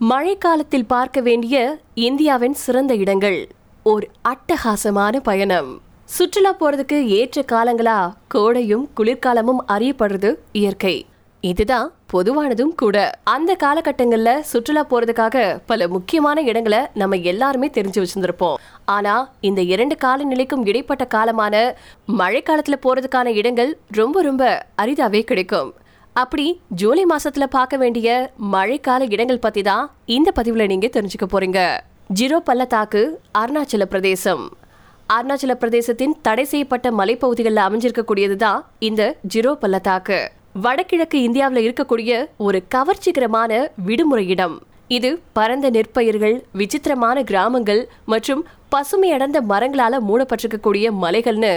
மழைக்காலத்தில் பார்க்க வேண்டிய இந்தியாவின் சிறந்த இடங்கள். ஒரு அட்டகாசமான பயணம். சுற்றுலா போறதுக்கு ஏற்ற காலங்களா? கோடையும் குளிர்காலமும் அறியப்படுறது இயற்கை. இதுதான் பொதுவானதும் கூட. அந்த காலகட்டங்கள்ல சுற்றுலா போறதுக்காக பல முக்கியமான இடங்களை நம்ம எல்லாருமே தெரிஞ்சு வச்சிருந்திருப்போம். ஆனா இந்த இரண்டு காலநிலைக்கும் இடைப்பட்ட காலமான மழைக்காலத்துல போறதுக்கான இடங்கள் ரொம்ப ரொம்ப அரிதாவே கிடைக்கும். அப்படி ஜூலை மாசத்துல பார்க்க வேண்டிய மழைக்கால இடங்கள் பத்தி தான் இந்த பதிவுல நீங்க தெரிஞ்சுக்க போறீங்க. ஜிரோ பள்ளத்தாக்கு அருணாச்சல பிரதேசம். அருணாச்சல பிரதேசத்தின் தடை செய்யப்பட்ட மலைப்பகுதிகளில் அமைஞ்சிருக்கக்கூடியதுதான் இந்த ஜிரோ பள்ளத்தாக்கு வடகிழக்கு இந்தியாவில் இருக்கக்கூடிய ஒரு கவர்ச்சிகரமான விடுமுறை இடம். இது பரந்த நெற்பயிர்கள் விசித்திரமான கிராமங்கள் மற்றும் பசுமை அடர்ந்த மரங்களால மூடப்பட்டிருக்கக்கூடிய மலைகள்னு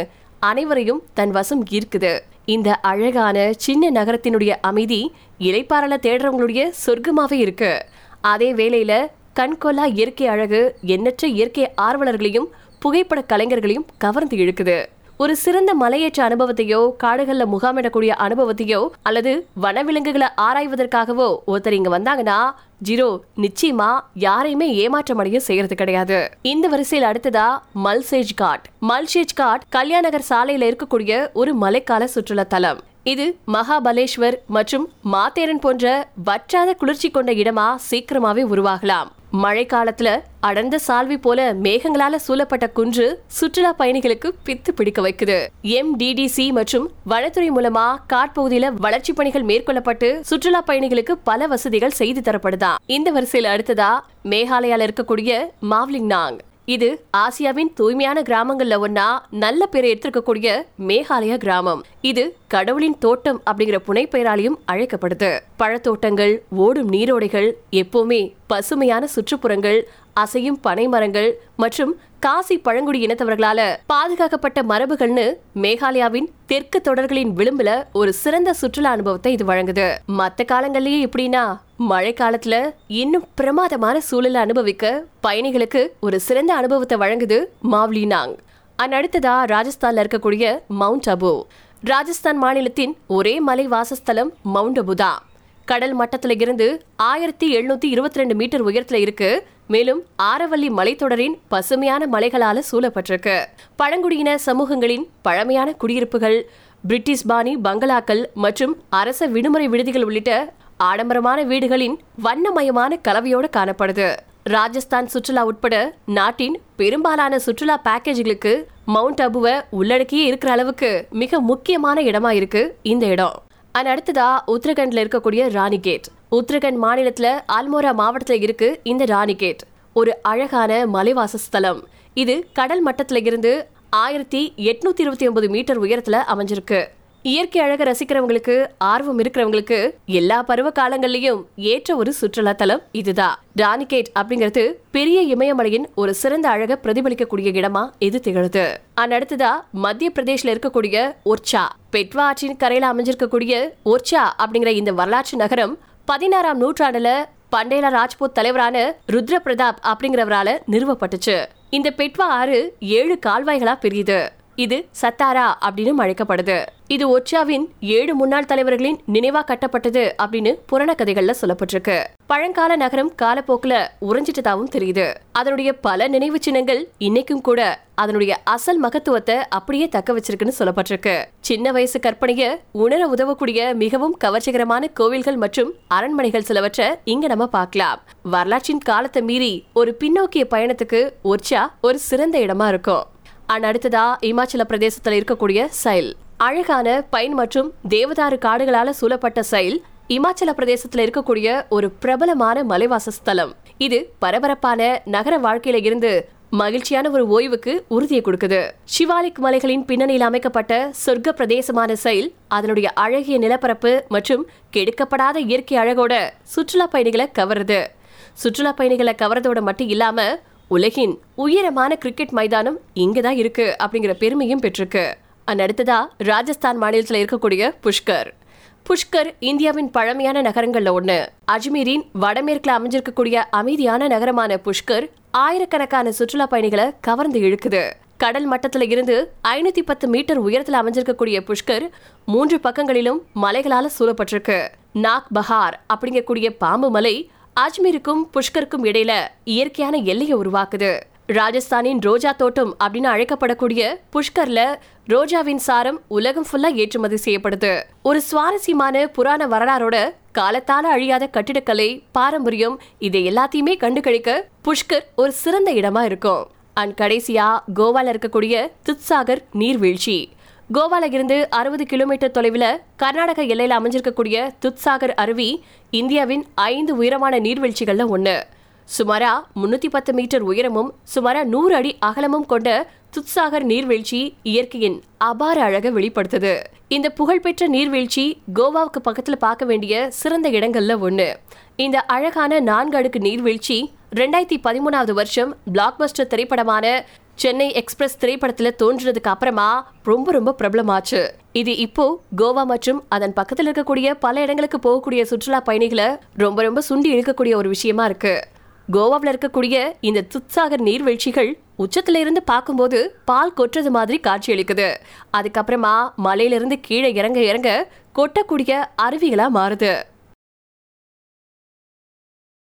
அனைவரையும் தன் வசம் ஈர்க்குது. இந்த அழகான சின்ன நகரத்தினுடைய அமைதி இலைப்பாறல தேடுறவங்களுடைய சொர்க்கமாவே இருக்கு. அதே வேளையில கண்கொல்லா இயற்கை அழகு எண்ணற்ற இயற்கை ஆர்வலர்களையும் புகைப்பட கலைஞர்களையும் கவர்ந்து இழுக்குது. ஒரு சிறந்த மலையேற்ற அனுபவத்தையோ காடுகள்ல முகாமிடக்கூடிய அனுபவத்தையோ அல்லது வனவிலங்குகளை ஆராய்வதற்காகவோ ஒருத்தர் இங்க வந்தாங்கன்னா ஜீரோ நிச்சயமா யாரையுமே ஏமாற்றம் அடைய செய்யறது கிடையாது. இந்த வரிசையில் அடுத்ததா மல்சேஜ் காட். மல்சேஜ் காட் கல்யாணகர் சாலையில இருக்கக்கூடிய ஒரு மலைக்கால சுற்றுலா தலம். இது மகாபலேஸ்வர் மற்றும் மாத்தேரன் போன்ற வற்றாத குளிர்ச்சி கொண்ட இடமா சீக்கிரமாவே உருவாகலாம். மழை காலத்துல அடர்ந்த சால்வி போல மேகங்களால சூழப்பட்ட குன்று சுற்றுலா பயணிகளுக்கு பித்து பிடிக்க வைக்குது. எம்டிடிசி மற்றும் வனத்துறை மூலமா காட்பகுதியில வளர்ச்சி பணிகள் மேற்கொள்ளப்பட்டு சுற்றுலா பயணிகளுக்கு பல வசதிகள் செய்து தரப்படுதா? இந்த வரிசையில் அடுத்ததா மேகாலயால இருக்கக்கூடிய மாவ்லிங் நாங். இது ஆசியாவின் தூய்மையான கிராமங்கள்ல ஒன்னா நல்ல பேரை எடுத்திருக்கக்கூடிய மேகாலயா கிராமம். இது கடவுளின் தோட்டம் அப்படிங்கிற புனைப்பெயராலையும் அழைக்கப்படுது. பழத்தோட்டங்கள் ஓடும் நீரோடைகள் எப்பவுமே பசுமையான சுற்றுப்புறங்கள் அசையும் பனை மரங்கள் மற்றும் காசி பழங்குடி இனத்தவர்களால பாதுகாக்கப்பட்ட மரபுகள்னு மேகாலயாவின் தெற்கு தொடர்களின் விளிம்புல ஒரு சிறந்த சுற்றுலா அனுபவத்தை இது வழங்குது. மத்த காலங்கள்லயே எப்படின்னா மழைக்காலத்துல இன்னும் பிரமாதமான சூழலை அனுபவிக்க பயணிகளுக்கு ஒரு சிறந்த அனுபவத்தை வழங்குது மாவ்லினாங் அடுத்ததா ராஜஸ்தான்ல இருக்கக்கூடிய மவுண்ட் அபு. ராஜஸ்தான் மாநிலத்தின் ஒரே மலை வாசஸ்தலம் மவுண்ட் அபு தான். கடல் மட்டத்துல இருந்து ஆயிரத்தி எழுநூத்தி இருபத்தி ரெண்டு மீட்டர் உயரத்துல இருக்கு. மேலும் ஆரவல்லி மலைத்தொடரின் பசுமையான மலைகளால சூழப்பட்டிருக்கு. பழங்குடியின சமூகங்களின் பழமையான குடியிருப்புகள் பிரிட்டிஷ் பாணி பங்களாக்கள் மற்றும் அரச விடுமுறை விடுதிகள் உள்ளிட்ட ஆடம்பரமான வீடுகளின் வண்ணமயமான கலவையோடு காணப்படுது. ராஜஸ்தான் சுற்றுலா உட்பட நாட்டின் பெரும்பாலான சுற்றுலா பேக்கேஜ்களுக்கு மவுண்ட் அபுவை உள்ளடக்கியே இருக்கிற அளவுக்கு மிக முக்கியமான இடமா இருக்கு இந்த இடம். அண்ட் அடுத்ததா உத்தரகண்ட்ல இருக்கக்கூடிய ராணி கேட் உத்தரகண்ட் மாநிலத்துல ஆல்மோரா மாவட்டத்துல இருக்கு இந்த ராணி கேட் ஒரு அழகான மலைவாச ஸ்தலம். இது கடல் மட்டத்துல இருந்து ஆயிரத்தி எட்நூத்தி இருபத்தி ஒன்பது மீட்டர் உயரத்துல அமைஞ்சிருக்கு. இயற்கை அழக ரசிக்கிறவங்களுக்கு ஆர்வம் இருக்கிறவங்களுக்கு எல்லா பருவ காலங்கள்லயும் ஏற்ற ஒரு சுற்றுலா தலம் இதுதான் டானிகேட் அப்படிங்கிறது பெரிய இமயமலையின் ஒரு சிறந்த அழக பிரதிபலிக்கக்கூடிய இடமா இது திகழுது. அடுத்ததா மத்திய பிரதேஷ்ல இருக்கக்கூடிய ஒர்ச்சா. பெட்வா ஆற்றின் கரையில அமைஞ்சிருக்கக்கூடிய ஒர்ச்சா அப்படிங்கிற இந்த வரலாற்று நகரம் பதினாறாம் நூற்றாண்டுல பண்டேலா ராஜ்பூத் தலைவரான ருத்ர பிரதாப் அப்படிங்கிறவரால நிறுவப்பட்டுச்சு. இந்த பெட்வா ஆறு ஏழு கால்வாய்களா பிரியுது. இது சத்தாரா அப்படின்னு அழைக்கப்படுது. இது ஒச்சாவின் ஏழு முன்னாள் தலைவர்களின் நினைவா கட்டப்பட்டது அப்படின்னு புராண கதைகள்ல சொல்லப்பட்டிருக்கு. பழங்கால நகரம் காலப்போக்குல உறைஞ்சிட்டதாவும் தெரியுது. அதனுடைய பல நினைவு சின்னங்கள் இன்னைக்கும் கூட அதனுடைய அசல் மகத்துவத்தை அப்படியே தக்க வச்சிருக்குன்னு சொல்லப்பட்டிருக்கு. சின்ன வயசு கற்பனைய உணர உதவக்கூடிய மிகவும் கவர்ச்சிகரமான கோவில்கள் மற்றும் அரண்மனைகள் சிலவற்றை இங்க நம்ம பார்க்கலாம். வரலாற்றின் காலத்தை மீறி ஒரு பின்னோக்கிய பயணத்துக்கு ஒர்ச்சா ஒரு சிறந்த இடமா இருக்கும். அண்ட் அடுத்ததா இமாச்சல பிரதேசத்தில் இருக்கக்கூடிய சைல். அழகான பைன் மற்றும் தேவதாரு காடுகளால சூழப்பட்ட சைல் இமாச்சல பிரதேசத்துல இருக்கக்கூடிய ஒரு பிரபலமான மலைவாச ஸ்தலம். இது பரபரப்பான நகர வாழ்க்கையில இருந்து மகிழ்ச்சியான ஒரு ஓய்வுக்கு உறுதியை கொடுக்குது. சிவாலிக் மலைகளின் பின்னணியில் அமைக்கப்பட்ட சொர்க்க பிரதேசமான செயல் அதனுடைய அழகிய நிலப்பரப்பு மற்றும் கெடுக்கப்படாத இயற்கை அழகோட சுற்றுலா பயணிகளை கவருது. சுற்றுலா பயணிகளை கவரதோட மட்டும் இல்லாம உலகின் உயரமான கிரிக்கெட் மைதானம் இங்கதான் இருக்கு அப்படிங்கிற பெருமையும் பெற்றிருக்கு. அடுத்ததா ராஜஸ்தான் மாநிலத்தில் இருக்கக்கூடிய புஷ்கர். புஷ்கர் இந்தியாவின் பழமையான நகரங்கள்ல ஒண்ணு. அஜ்மீரின் வடமேற்குல அமைஞ்சிருக்கக்கூடிய அமைதியான நகரமான புஷ்கர் ஆயிரக்கணக்கான சுற்றுலா பயணிகளை கவர்ந்து இழுக்குது. கடல் மட்டத்துல இருந்து ஐநூத்தி பத்து மீட்டர் உயரத்துல அமைஞ்சிருக்கக்கூடிய புஷ்கர் மூன்று பக்கங்களிலும் மலைகளால சூழப்பட்டிருக்கு. நாக் பஹார் அப்படிங்கக்கூடிய பாம்பு மலை அஜ்மீருக்கும் புஷ்கருக்கும் இடையில இயற்கையான எல்லையை உருவாக்குது. ராஜஸ்தானின் ரோஜா தோட்டம் அப்படின்னு அழைக்கப்படக்கூடிய புஷ்கர்ல ரோஜாவின் சாரம் உலகம் ஃபுல்லா ஏற்றுமதி செய்யப்படுது. ஒரு சுவாரஸ்யமான புராண வரலாறோட காலத்தால அழியாத கட்டிடக்கலை பாரம்பரியம் இதை எல்லாத்தையுமே கண்டுகளிக்க புஷ்கர் ஒரு சிறந்த இடமா இருக்கும். அண்ட் கடைசியா கோவால இருக்கக்கூடிய துத்சாகர் நீர்வீழ்ச்சி. கோவால இருந்து அறுபது கிலோமீட்டர் தொலைவில் கர்நாடக எல்லையில் அமைஞ்சிருக்கக்கூடிய துத்சாகர் அருவி இந்தியாவின் ஐந்து உயரமான நீர்வீழ்ச்சிகளில் ஒன்று சுமாரா முன்னூத்தி பத்து மீட்டர் உயரமும் சுமாரா நூறு அடி அகலமும் கொண்ட துத்சாகர் நீர்வீழ்ச்சி இயற்கையின் அபார அழகை வெளிப்படுத்துது. இந்த புகழ்பெற்ற நீர்வீழ்ச்சி கோவாவுக்கு பக்கத்தில் பார்க்க வேண்டிய சிறந்த இடங்கள்ல ஒன்று இந்த அழகான நான்கு அடுக்கு நீர்வீழ்ச்சி ரெண்டாயிரத்தி பதிமூணாவது வருஷம் பிளாக்பஸ்டர் திரைப்படமான சென்னை எக்ஸ்பிரஸ் திரைப்படத்துல தோன்றினதுக்கு அப்புறமா ரொம்ப ரொம்ப பிரபலமாச்சு. இது இப்போ கோவா மற்றும் அதன் பக்கத்துல இருக்கக்கூடிய பல இடங்களுக்கு போகக்கூடிய சுற்றுலா பயணிகளை ரொம்ப ரொம்ப சுண்டி இழுக்கக்கூடிய ஒரு விஷயமா இருக்கு. கோவாவில் இருக்கக்கூடிய இந்த துத்சாகர் நீர்வீழ்ச்சிகள் உச்சத்துல இருந்து பார்க்கும்போது பால் கொட்டுறது மாதிரி காட்சியளிக்குது அதுக்கப்புறமா மலையிலிருந்து கீழே இறங்க இறங்க கொட்டக்கூடிய அருவிகளா மாறுது.